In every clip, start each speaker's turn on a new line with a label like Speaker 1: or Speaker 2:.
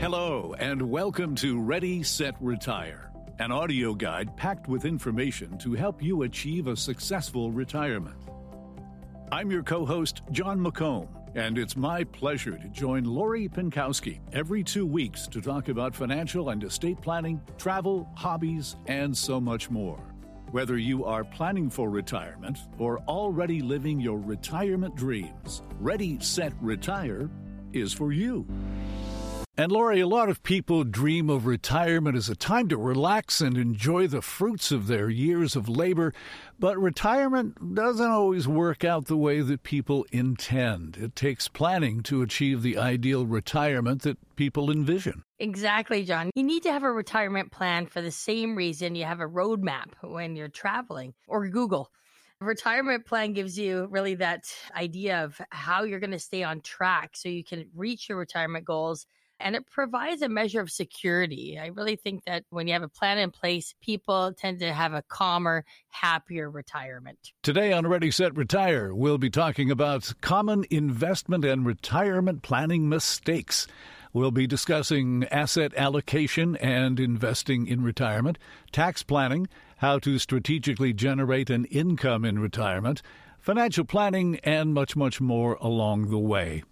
Speaker 1: Hello, and welcome to Ready, Set, Retire, an audio guide packed with information to help you achieve a successful retirement. I'm your co host, Jon McComb, and it's my pleasure to join Lori Pinkowski every two weeks to talk about financial and estate planning, travel, hobbies, and so much more. Whether you are planning for retirement or already living your retirement dreams, Ready, Set, Retire is for you. And Lori, a lot of people dream of retirement as a time to relax and enjoy the fruits of their years of labor, but retirement doesn't always work out the way that people intend. It takes planning to achieve the ideal retirement that people envision.
Speaker 2: Exactly, Jon. You need to have a retirement plan for the same reason you have a roadmap when you're traveling or Google. A retirement plan gives you really that idea of how you're going to stay on track so you can reach your retirement goals and it provides a measure of security. I really think that when you have a plan in place, people tend to have a calmer, happier retirement.
Speaker 1: Today on Ready, Set, Retire, we'll be talking about common investment and retirement planning mistakes. We'll be discussing asset allocation and investing in retirement, tax planning, how to strategically generate an income in retirement, financial planning, and much, much more along the way.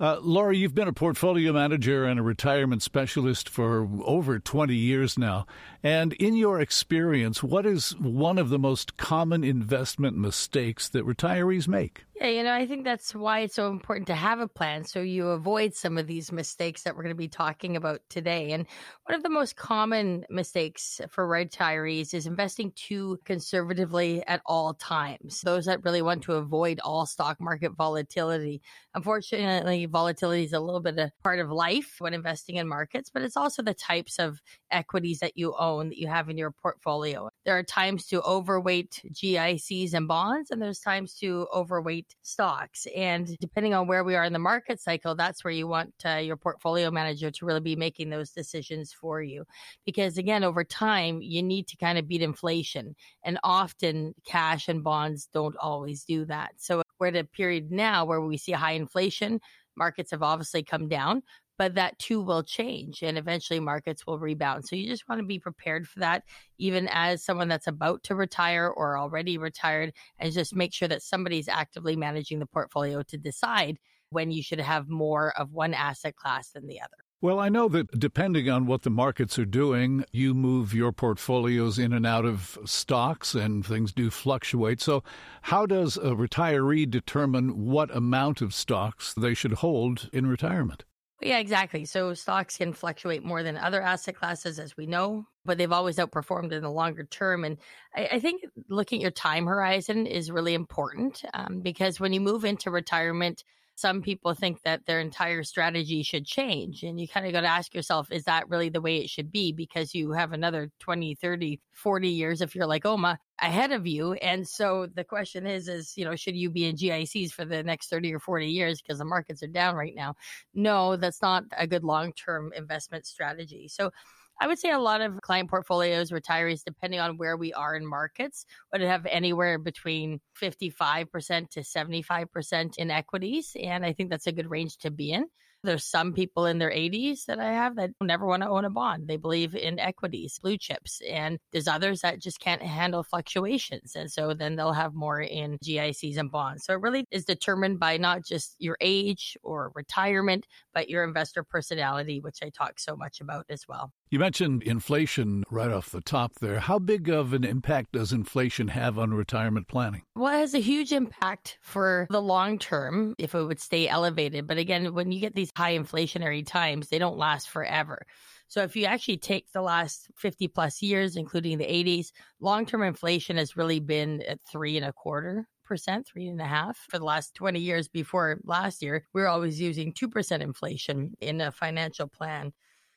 Speaker 1: Uh, Lori, you've been a portfolio manager and a retirement specialist for over 20 years now. And in your experience, what is one of the most common investment mistakes that retirees make?
Speaker 2: Yeah, you know, I think that's why it's so important to have a plan so you avoid some of these mistakes that we're going to be talking about today. And one of the most common mistakes for retirees is investing too conservatively at all times. Those that really want to avoid all stock market volatility. Unfortunately, volatility is a little bit a part of life when investing in markets, but it's also the types of equities that you own that you have in your portfolio. There are times to overweight GICs and bonds, and there's times to overweight stocks. And depending on where we are in the market cycle, that's where you want uh, your portfolio manager to really be making those decisions for you. Because again, over time, you need to kind of beat inflation. And often cash and bonds don't always do that. So we're at a period now where we see high inflation. Markets have obviously come down, but that too will change and eventually markets will rebound. So you just want to be prepared for that, even as someone that's about to retire or already retired, and just make sure that somebody's actively managing the portfolio to decide when you should have more of one asset class than the other.
Speaker 1: Well, I know that depending on what the markets are doing, you move your portfolios in and out of stocks and things do fluctuate. So, how does a retiree determine what amount of stocks they should hold in retirement?
Speaker 2: Yeah, exactly. So stocks can fluctuate more than other asset classes, as we know, but they've always outperformed in the longer term. And I, I think looking at your time horizon is really important um, because when you move into retirement, some people think that their entire strategy should change. And you kind of got to ask yourself, is that really the way it should be? Because you have another 20, 30, 40 years if you're like Oma ahead of you. And so the question is, is, you know, should you be in GICs for the next 30 or 40 years because the markets are down right now? No, that's not a good long term investment strategy. So I would say a lot of client portfolios, retirees, depending on where we are in markets, would have anywhere between 55% to 75% in equities. And I think that's a good range to be in. There's some people in their 80s that I have that never want to own a bond. They believe in equities, blue chips. And there's others that just can't handle fluctuations. And so then they'll have more in GICs and bonds. So it really is determined by not just your age or retirement, but your investor personality, which I talk so much about as well.
Speaker 1: You mentioned inflation right off the top there. How big of an impact does inflation have on retirement planning?
Speaker 2: Well, it has a huge impact for the long term if it would stay elevated. But again, when you get these high inflationary times, they don't last forever. So if you actually take the last 50 plus years, including the 80s, long term inflation has really been at three and a quarter percent, three and a half for the last 20 years before last year. We were always using 2% inflation in a financial plan.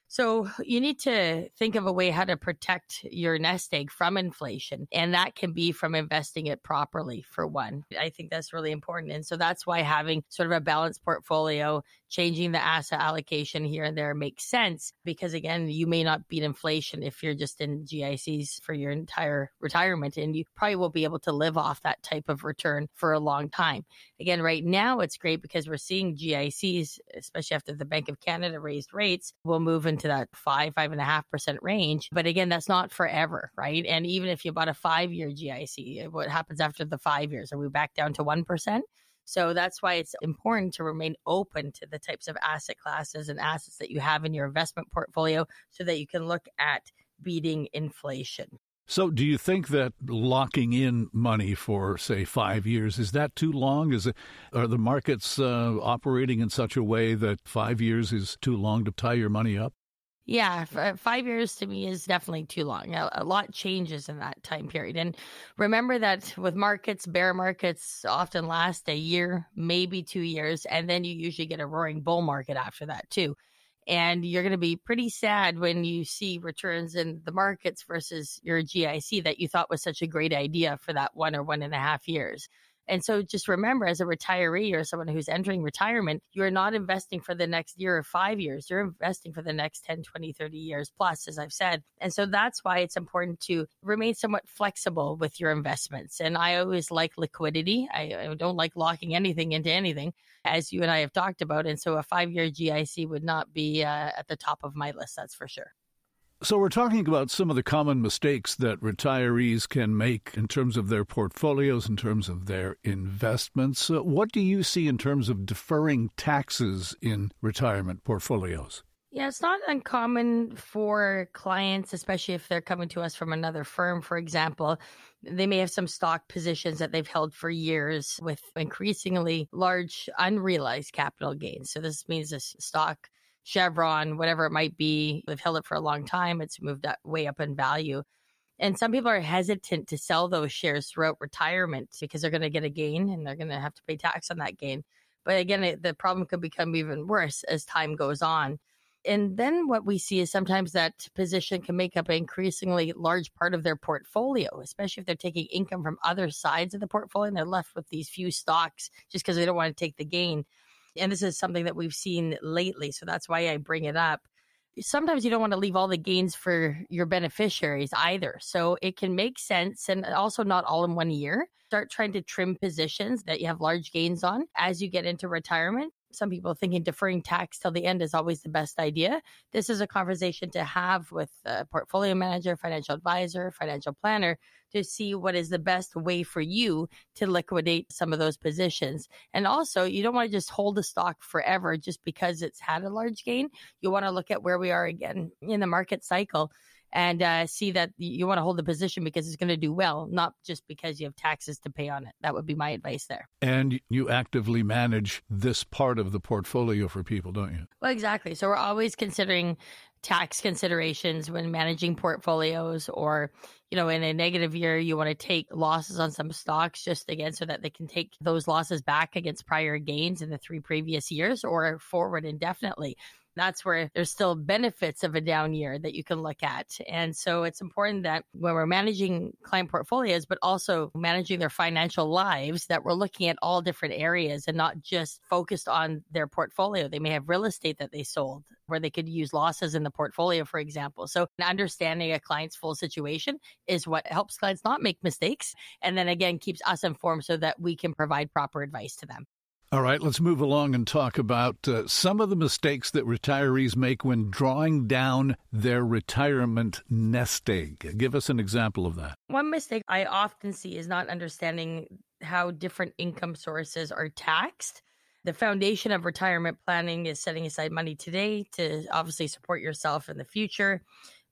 Speaker 2: So you need to think of a way how to protect your nest egg from inflation. And that can be from investing it properly, for one. I think that's really important. And so that's why having sort of a balanced portfolio, changing the asset allocation here and there makes sense because, again, you may not beat inflation if you're just in GICs for your entire retirement. And you probably will be able to live off that type of return for a long time. Again, right now it's great because we're seeing GICs, especially after the Bank of Canada raised rates, will move in into that five, five and a half percent range. But again, that's not forever, right? And even if you bought a five year GIC, what happens after the five years? Are we back down to 1%? So that's why it's important to remain open to the types of asset classes and assets that you have in your investment portfolio so that you can look at beating inflation.
Speaker 1: So, do you think that locking in money for, say, five years is that too long? Is it are the markets uh, operating in such a way that five years is too long to tie your money up?
Speaker 2: Yeah, uh, five years to me is definitely too long. A, a, lot changes in that time period. And remember that with markets, bear markets often last a year, maybe two years, and then you usually get a roaring bull market after that, too. And you're going to be pretty sad when you see returns in the markets versus your GIC that you thought was such a great idea for that one or one and a half years. And so just remember as a retiree or someone who's entering retirement, you're not investing for the next year or five years. You're investing for the next 10, 20, 30 years plus, as I've said. And so that's why it's important to remain somewhat flexible with your investments. And I always like liquidity. I, I don't like locking anything into anything, as you and I have talked about. And so a five year GIC would not be uh, at the top of my list, that's for sure.
Speaker 1: So, we're talking about some of the common mistakes that retirees can make in terms of their portfolios, in terms of their investments. Uh, what do you see in terms of deferring taxes in retirement portfolios?
Speaker 2: Yeah, it's not uncommon for clients, especially if they're coming to us from another firm, for example. They may have some stock positions that they've held for years with increasingly large unrealized capital gains. So, this means this stock Chevron, whatever it might be. They've held it for a long time. It's moved way up in value. And some people are hesitant to sell those shares throughout retirement because they're going to get a gain and they're going to have to pay tax on that gain. But again, the problem could become even worse as time goes on. And then what we see is sometimes that position can make up an increasingly large part of their portfolio, especially if they're taking income from other sides of the portfolio and they're left with these few stocks just because they don't want to take the gain and this is something that we've seen lately. So that's why I bring it up. Sometimes you don't want to leave all the gains for your beneficiaries either. So it can make sense and also not all in one year. Start trying to trim positions that you have large gains on as you get into retirement some people thinking deferring tax till the end is always the best idea. This is a conversation to have with a portfolio manager, financial advisor, financial planner to see what is the best way for you to liquidate some of those positions. And also, you don't want to just hold the stock forever just because it's had a large gain. You want to look at where we are again in the market cycle and uh, see that you want to hold the position because it's going to do well, not just because you have taxes to pay on it. That would be my advice there.
Speaker 1: And you actively manage this part of the portfolio for people, don't you?
Speaker 2: Well, exactly. So we're always considering tax considerations when managing portfolios or you know in a negative year you want to take losses on some stocks just again so that they can take those losses back against prior gains in the three previous years or forward indefinitely that's where there's still benefits of a down year that you can look at. And so it's important that when we're managing client portfolios, but also managing their financial lives, that we're looking at all different areas and not just focused on their portfolio. They may have real estate that they sold where they could use losses in the portfolio, for example. So understanding a client's full situation is what helps clients not make mistakes. And then again, keeps us informed so that we can provide proper advice to them.
Speaker 1: All right, let's move along and talk about uh, some of the mistakes that retirees make when drawing down their retirement nest egg. Give us an example of that.
Speaker 2: One mistake I often see is not understanding how different income sources are taxed. The foundation of retirement planning is setting aside money today to obviously support yourself in the future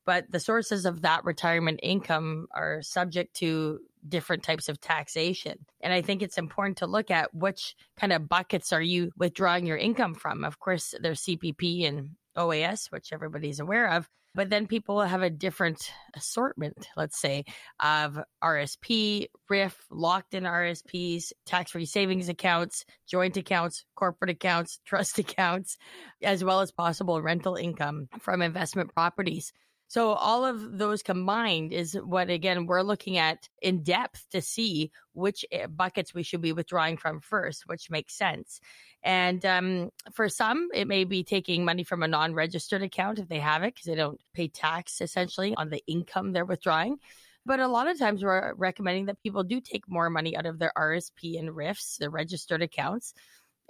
Speaker 2: but the sources of that retirement income are subject to different types of taxation. And I think it's important to look at which kind of buckets are you withdrawing your income from. Of course, there's CPP and OAS, which everybody's aware of. But then people have a different assortment, let's say, of RSP, RRIF, locked in RSPs, tax free savings accounts, joint accounts, corporate accounts, trust accounts, as well as possible rental income from investment properties. So all of those combined is what again we're looking at in depth to see which eh, buckets we should be withdrawing from first, which makes sense. And um, for some, it may be taking money from a non-registered account if they have it because they don't pay tax essentially on the income they're withdrawing. But a lot of times we're recommending that people do take more money out of their RSP and RRIFs, their registered accounts,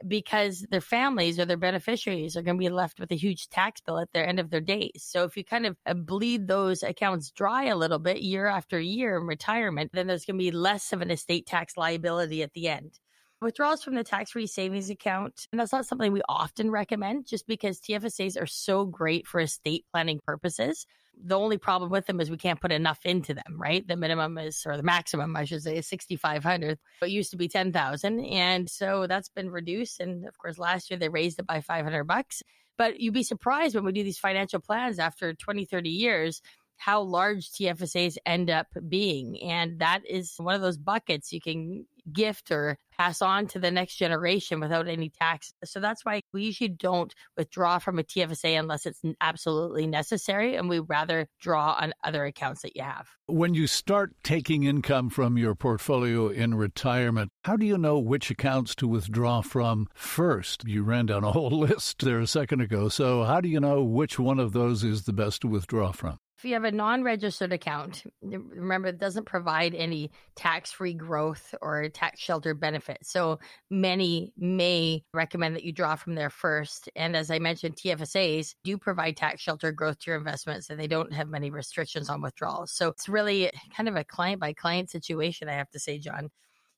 Speaker 2: because their families or their beneficiaries are going to be left with a huge tax bill at their end of their days. So if you kind of uh, bleed those accounts dry a little bit year after year in retirement, then there's going to be less of an estate tax liability at the end. Withdrawals from the tax free savings account, and that's not something we often recommend just because TFSAs are so great for estate planning purposes the only problem with them is we can't put enough into them, right? The minimum is, or the maximum, I should say, is 6,500. It used to be 10,000. And so that's been reduced. And of course, last year they raised it by 500 bucks. But you'd be surprised when we do these financial plans after 20, 30 years how large TFSAs end up being. And that is one of those buckets you can gift or pass on to the next generation without any tax. So that's why we usually don't withdraw from a TFSA unless it's absolutely necessary. And we rather draw on other accounts that you have.
Speaker 1: When you start taking income from your portfolio in retirement, how do you know which accounts to withdraw from first? You ran down a whole list there a second ago. So how do you know which one of those is the best to withdraw from?
Speaker 2: If you have a non registered account, remember it doesn't provide any tax free growth or tax shelter benefits. So many may recommend that you draw from there first. And as I mentioned, TFSAs do provide tax shelter growth to your investments and they don't have many restrictions on withdrawals. So it's really kind of a client by client situation, I have to say, Jon.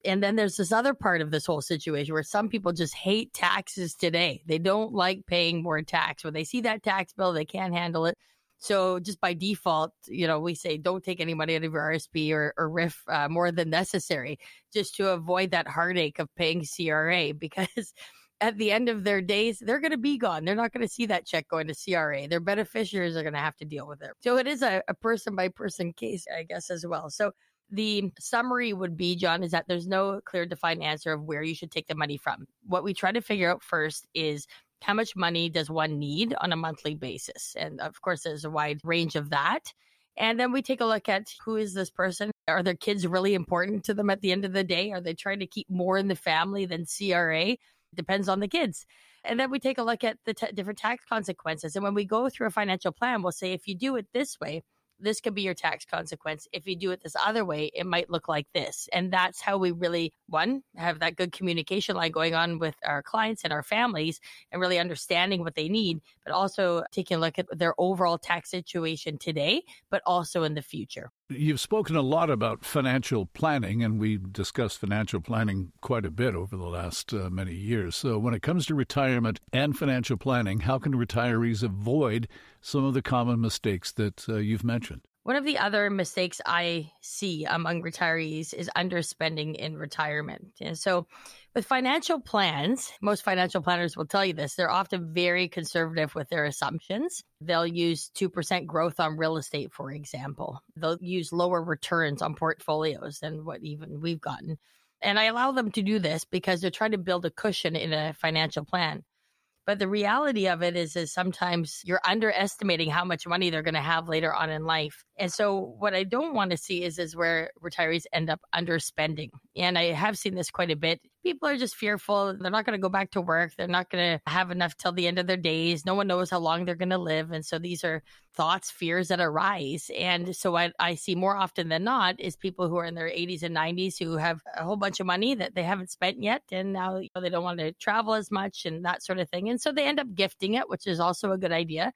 Speaker 2: And then there's this other part of this whole situation where some people just hate taxes today. They don't like paying more tax. When they see that tax bill, they can't handle it. So just by default, you know, we say don't take any money out of your RSP or, or RRIF uh, more than necessary, just to avoid that heartache of paying CRA because. At the end of their days, they're going to be gone. They're not going to see that check going to CRA. Their beneficiaries are going to have to deal with it. So it is a, a person by person case, I guess, as well. So the summary would be, Jon, is that there's no clear defined answer of where you should take the money from. What we try to figure out first is how much money does one need on a monthly basis? And of course, there's a wide range of that. And then we take a look at who is this person? Are their kids really important to them at the end of the day? Are they trying to keep more in the family than CRA? Depends on the kids. And then we take a look at the t- different tax consequences. And when we go through a financial plan, we'll say if you do it this way, this could be your tax consequence. If you do it this other way, it might look like this. And that's how we really, one, have that good communication line going on with our clients and our families and really understanding what they need, but also taking a look at their overall tax situation today, but also in the future.
Speaker 1: You've spoken a lot about financial planning, and we discussed financial planning quite a bit over the last uh, many years. So, when it comes to retirement and financial planning, how can retirees avoid some of the common mistakes that uh, you've mentioned?
Speaker 2: One of the other mistakes I see among retirees is underspending in retirement. And so, with financial plans, most financial planners will tell you this, they're often very conservative with their assumptions. They'll use 2% growth on real estate, for example. They'll use lower returns on portfolios than what even we've gotten. And I allow them to do this because they're trying to build a cushion in a financial plan. But the reality of it is, is sometimes you're underestimating how much money they're going to have later on in life. And so what I don't want to see is, is where retirees end up underspending. And I have seen this quite a bit people are just fearful. They're not going to go back to work. They're not going to have enough till the end of their days. No one knows how long they're going to live. And so these are thoughts, fears that arise. And so what I see more often than not is people who are in their 80s and 90s who have a whole bunch of money that they haven't spent yet. And now you know, they don't want to travel as much and that sort of thing. And so they end up gifting it, which is also a good idea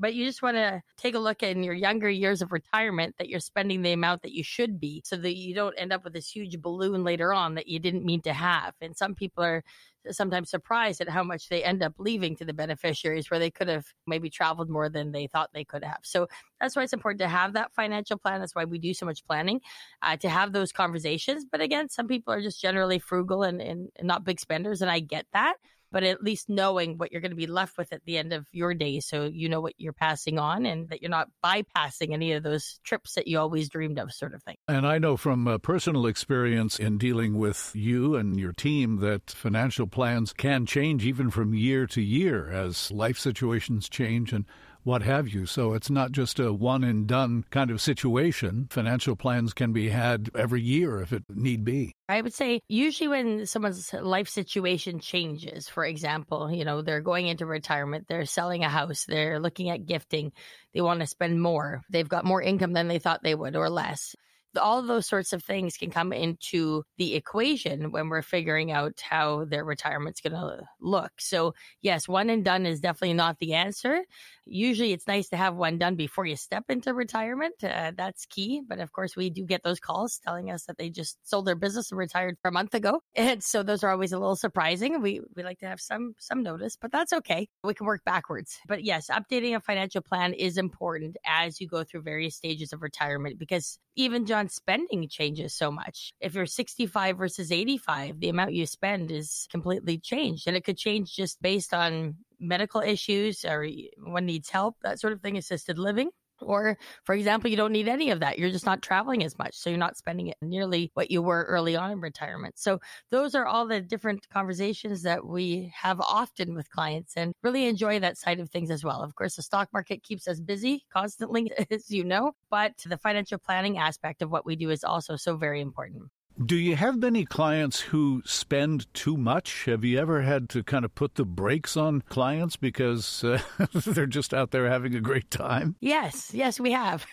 Speaker 2: but you just want to take a look in your younger years of retirement that you're spending the amount that you should be so that you don't end up with this huge balloon later on that you didn't mean to have. And some people are sometimes surprised at how much they end up leaving to the beneficiaries where they could have maybe traveled more than they thought they could have. So that's why it's important to have that financial plan. That's why we do so much planning uh, to have those conversations. But again, some people are just generally frugal and, and, and not big spenders, and I get that. But at least knowing what you're going to be left with at the end of your day. So you know what you're passing on and that you're not bypassing any of those trips that you always dreamed of, sort of thing.
Speaker 1: And I know from uh, personal experience in dealing with you and your team that financial plans can change even from year to year as life situations change and what have you. So it's not just a one and done kind of situation. Financial plans can be had every year if it need be.
Speaker 2: I would say usually when someone's life situation changes, for example, you know, they're going into retirement, they're selling a house, they're looking at gifting, they want to spend more, they've got more income than they thought they would or less all those sorts of things can come into the equation when we're figuring out how their retirement's going to look. So, yes, one and done is definitely not the answer. Usually it's nice to have one done before you step into retirement. Uh, that's key. But of course, we do get those calls telling us that they just sold their business and retired a month ago. And so those are always a little surprising. We, we like to have some, some notice, but that's okay. We can work backwards. But yes, updating a financial plan is important as you go through various stages of retirement because even Jon spending changes so much. If you're 65 versus 85, the amount you spend is completely changed and it could change just based on medical issues or one needs help, that sort of thing, assisted living. Or, for example, you don't need any of that. You're just not traveling as much. So you're not spending it nearly what you were early on in retirement. So those are all the different conversations that we have often with clients and really enjoy that side of things as well. Of course, the stock market keeps us busy constantly, as you know, but the financial planning aspect of what we do is also so very important.
Speaker 1: Do you have many clients who spend too much? Have you ever had to kind of put the brakes on clients because uh, they're just out there having a great time?
Speaker 2: Yes, yes, we have.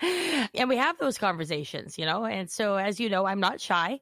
Speaker 2: and we have those conversations, you know. And so, as you know, I'm not shy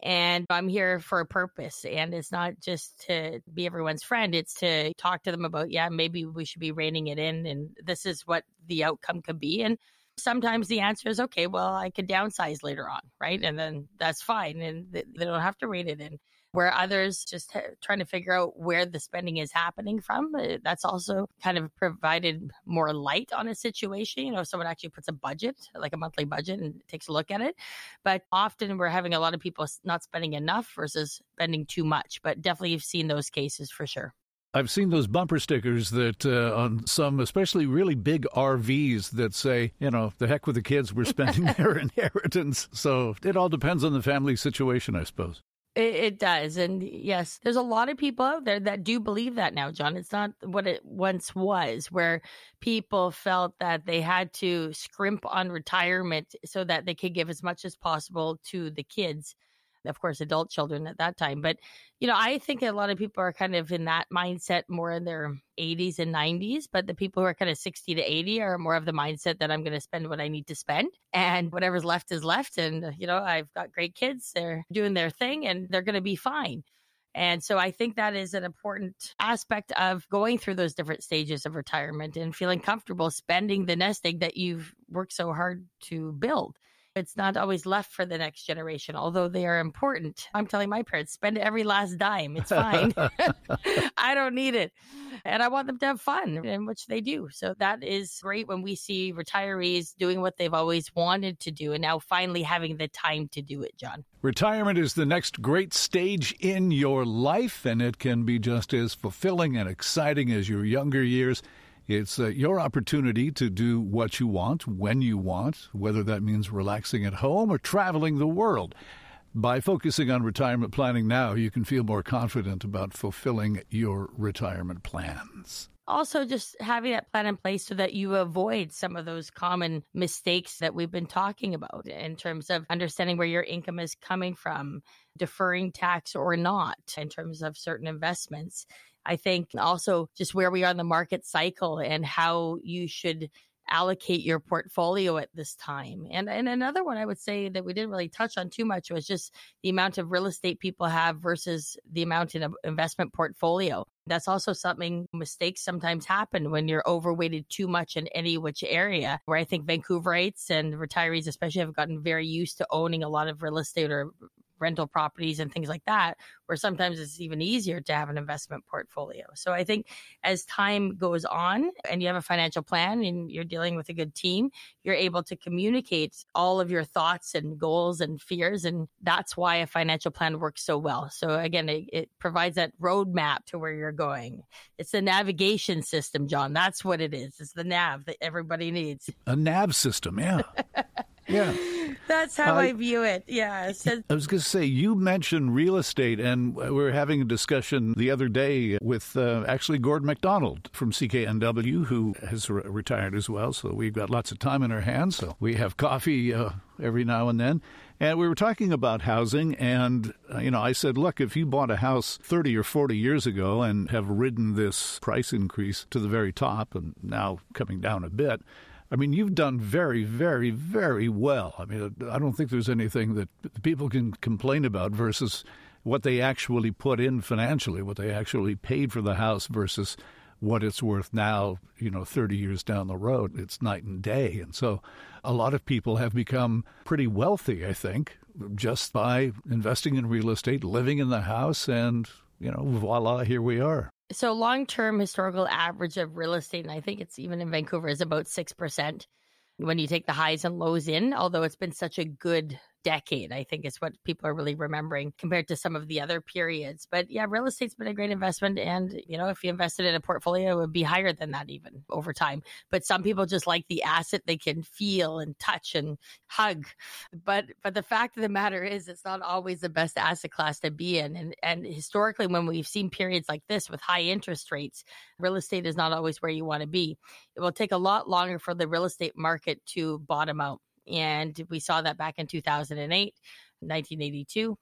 Speaker 2: and I'm here for a purpose. And it's not just to be everyone's friend, it's to talk to them about, yeah, maybe we should be reining it in. And this is what the outcome could be. And sometimes the answer is okay well i could downsize later on right? And then that's fine and they don't have to rein it in. Where others just trying to figure out where the spending is happening from uh, that's also kind of provided more light on a situation. You know someone actually puts a budget like a monthly budget and takes a look at it. But often we're having a lot of people not spending enough versus spending too much but definitely you've seen those cases for sure
Speaker 1: I've seen those bumper stickers that uh, on some, especially really big RVs, that say, you know, the heck with the kids, we're spending their inheritance. So it all depends on the family situation, I suppose.
Speaker 2: It, it, does. And yes, there's a lot of people out there that do believe that now, Jon. It's not what it once was, where people felt that they had to scrimp on retirement so that they could give as much as possible to the kids of course, adult children at that time. But, you know, I think a lot of people are kind of in that mindset more in their 80s and 90s. But the people who are kind of 60 to 80 are more of the mindset that I'm going to spend what I need to spend and whatever's left is left. And, you know, I've got great kids. They're doing their thing and they're going to be fine. And so I think that is an important aspect of going through those different stages of retirement and feeling comfortable spending the nest egg that you've worked so hard to build. It's not always left for the next generation, although they are important. I'm telling my parents, spend every last dime. It's fine. I don't need it. And I want them to have fun, in which they do. So that is great when we see retirees doing what they've always wanted to do and now finally having the time to do it, Jon.
Speaker 1: Retirement is the next great stage in your life, and it can be just as fulfilling and exciting as your younger years. It's uh, your opportunity to do what you want, when you want, whether that means relaxing at home or traveling the world. By focusing on retirement planning now, you can feel more confident about fulfilling your retirement plans
Speaker 2: also just having that plan in place so that you avoid some of those common mistakes that we've been talking about in terms of understanding where your income is coming from, deferring tax or not in terms of certain investments. I think also just where we are in the market cycle and how you should allocate your portfolio at this time. And and another one I would say that we didn't really touch on too much was just the amount of real estate people have versus the amount in an investment portfolio. That's also something mistakes sometimes happen when you're overweighted too much in any which area. Where I think Vancouverites and retirees especially have gotten very used to owning a lot of real estate or rental properties and things like that, where sometimes it's even easier to have an investment portfolio. So I think as time goes on and you have a financial plan and you're dealing with a good team, you're able to communicate all of your thoughts and goals and fears. And that's why a financial plan works so well. So again, it, it provides that roadmap to where you're going. It's the navigation system, Jon. That's what it is. It's the nav that everybody needs.
Speaker 1: A nav system, yeah. yeah.
Speaker 2: That's how I, I view it. Yeah. So,
Speaker 1: I was going to say, you mentioned real estate, and we were having a discussion the other day with uh, actually Gord McDonald from CKNW, who has re- retired as well. So we've got lots of time in our hands. So we have coffee uh, every now and then. And we were talking about housing, and uh, you know, I said, look, if you bought a house 30 or 40 years ago and have ridden this price increase to the very top, and now coming down a bit, I mean, you've done very, very, very well. I mean, I don't think there's anything that people can complain about versus what they actually put in financially, what they actually paid for the house versus what it's worth now, you know, 30 years down the road. It's night and day. And so a lot of people have become pretty wealthy, I think, just by investing in real estate, living in the house, and, you know, voila, here we are.
Speaker 2: So long term historical average of real estate, and I think it's even in Vancouver, is about six percent when you take the highs and lows in, although it's been such a good decade, I think is what people are really remembering compared to some of the other periods. But yeah, real estate's been a great investment. And, you know, if you invested in a portfolio, it would be higher than that even over time. But some people just like the asset they can feel and touch and hug. But but the fact of the matter is it's not always the best asset class to be in. And and historically when we've seen periods like this with high interest rates, real estate is not always where you want to be. It will take a lot longer for the real estate market to bottom out. And we saw that back in 2008, 1982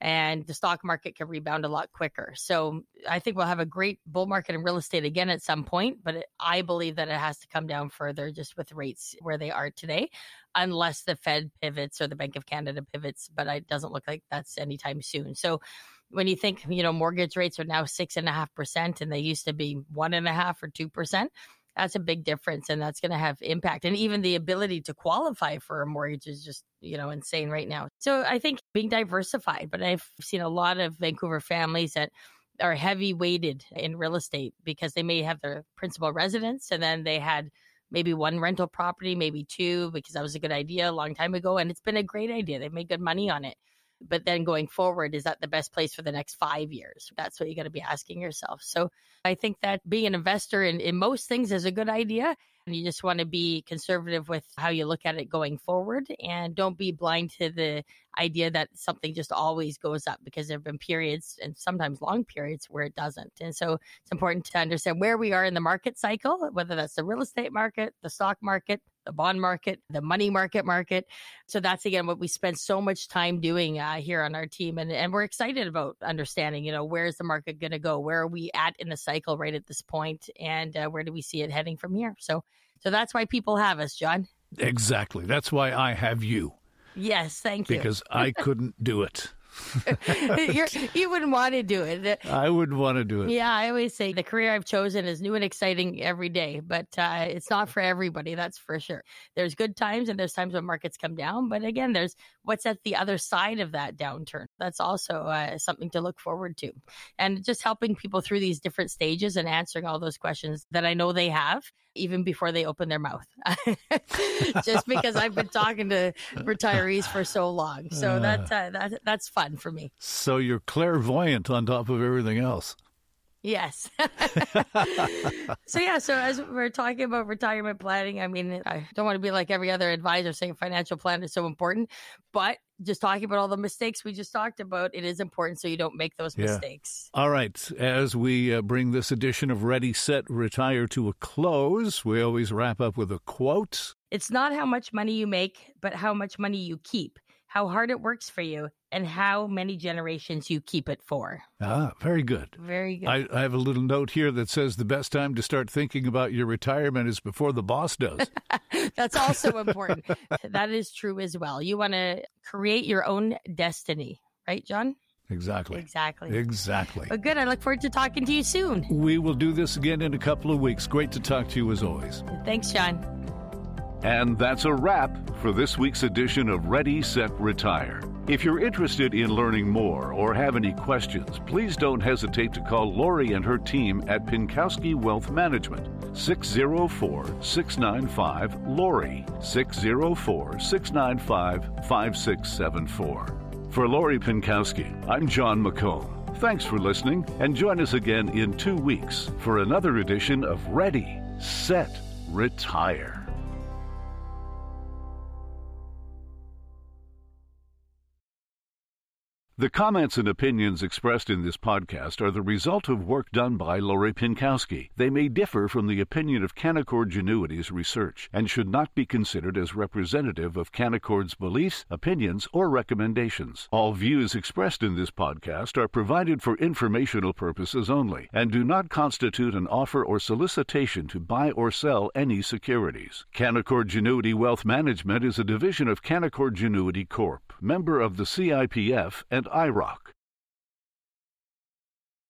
Speaker 2: and the stock market can rebound a lot quicker. So I think we'll have a great bull market in real estate again at some point, but I believe that it has to come down further just with rates where they are today, unless the Fed pivots or the Bank of Canada pivots. But it doesn't look like that's anytime soon. So when you think, you know, mortgage rates are now six and a half percent and they used to be one and a half or two percent that's a big difference and that's going to have impact and even the ability to qualify for a mortgage is just you know insane right now. So i think being diversified but i've seen a lot of vancouver families that are heavy weighted in real estate because they may have their principal residence and then they had maybe one rental property maybe two because that was a good idea a long time ago and it's been a great idea. They made good money on it but then going forward, is that the best place for the next five years? That's what you got to be asking yourself. So I think that being an investor in, in most things is a good idea. And you just want to be conservative with how you look at it going forward and don't be blind to the idea that something just always goes up because there have been periods and sometimes long periods where it doesn't. And so it's important to understand where we are in the market cycle, whether that's the real estate market, the stock market, the bond market, the money market market. So that's again what we spend so much time doing uh, here on our team, and and we're excited about understanding. You know, where is the market going to go? Where are we at in the cycle right at this point, and uh, where do we see it heading from here? So so that's why people have us, Jon.
Speaker 1: Exactly. That's why I have you.
Speaker 2: Yes, thank you.
Speaker 1: Because I couldn't do it.
Speaker 2: You wouldn't want to do it.
Speaker 1: I wouldn't want to do it.
Speaker 2: Yeah, I always say the career I've chosen is new and exciting every day, but uh, it's not for everybody. That's for sure. There's good times and there's times when markets come down, but again, there's what's at the other side of that downturn. That's also uh, something to look forward to, and just helping people through these different stages and answering all those questions that I know they have even before they open their mouth. just because I've been talking to retirees for so long, so uh, that, uh, that that's fun for me.
Speaker 1: So you're clairvoyant on top of everything else.
Speaker 2: Yes. so yeah, so as we're talking about retirement planning, I mean, I don't want to be like every other advisor saying financial plan is so important, but just talking about all the mistakes we just talked about, it is important so you don't make those yeah. mistakes.
Speaker 1: All right, as we uh, bring this edition of Ready Set Retire to a close, we always wrap up with a quote.
Speaker 2: It's not how much money you make, but how much money you keep how hard it works for you, and how many generations you keep it for.
Speaker 1: Ah, very good.
Speaker 2: Very good.
Speaker 1: I, I, have a little note here that says the best time to start thinking about your retirement is before the boss does.
Speaker 2: That's also important. that is true as well. You want to create your own destiny, right, Jon?
Speaker 1: Exactly.
Speaker 2: Exactly.
Speaker 1: Exactly.
Speaker 2: But good. I look forward to talking to you soon.
Speaker 1: We will do this again in a couple of weeks. Great to talk to you as always.
Speaker 2: Thanks, Jon.
Speaker 1: And that's a wrap for this week's edition of Ready, Set, Retire. If you're interested in learning more or have any questions, please don't hesitate to call Lori and her team at Pinkowski Wealth Management, 604 695 Lori, 604 695 5674. For Lori Pinkowski, I'm Jon McComb. Thanks for listening, and join us again in two weeks for another edition of Ready, Set, Retire. The comments and opinions expressed in this podcast are the result of work done by Lori Pinkowski. They may differ from the opinion of Canaccord Genuity's research and should not be considered as representative of Canaccord's beliefs, opinions, or recommendations. All views expressed in this podcast are provided for informational purposes only and do not constitute an offer or solicitation to buy or sell any securities. Canaccord Genuity Wealth Management is a division of Canaccord Genuity Corp member of the CIPF and IIROC.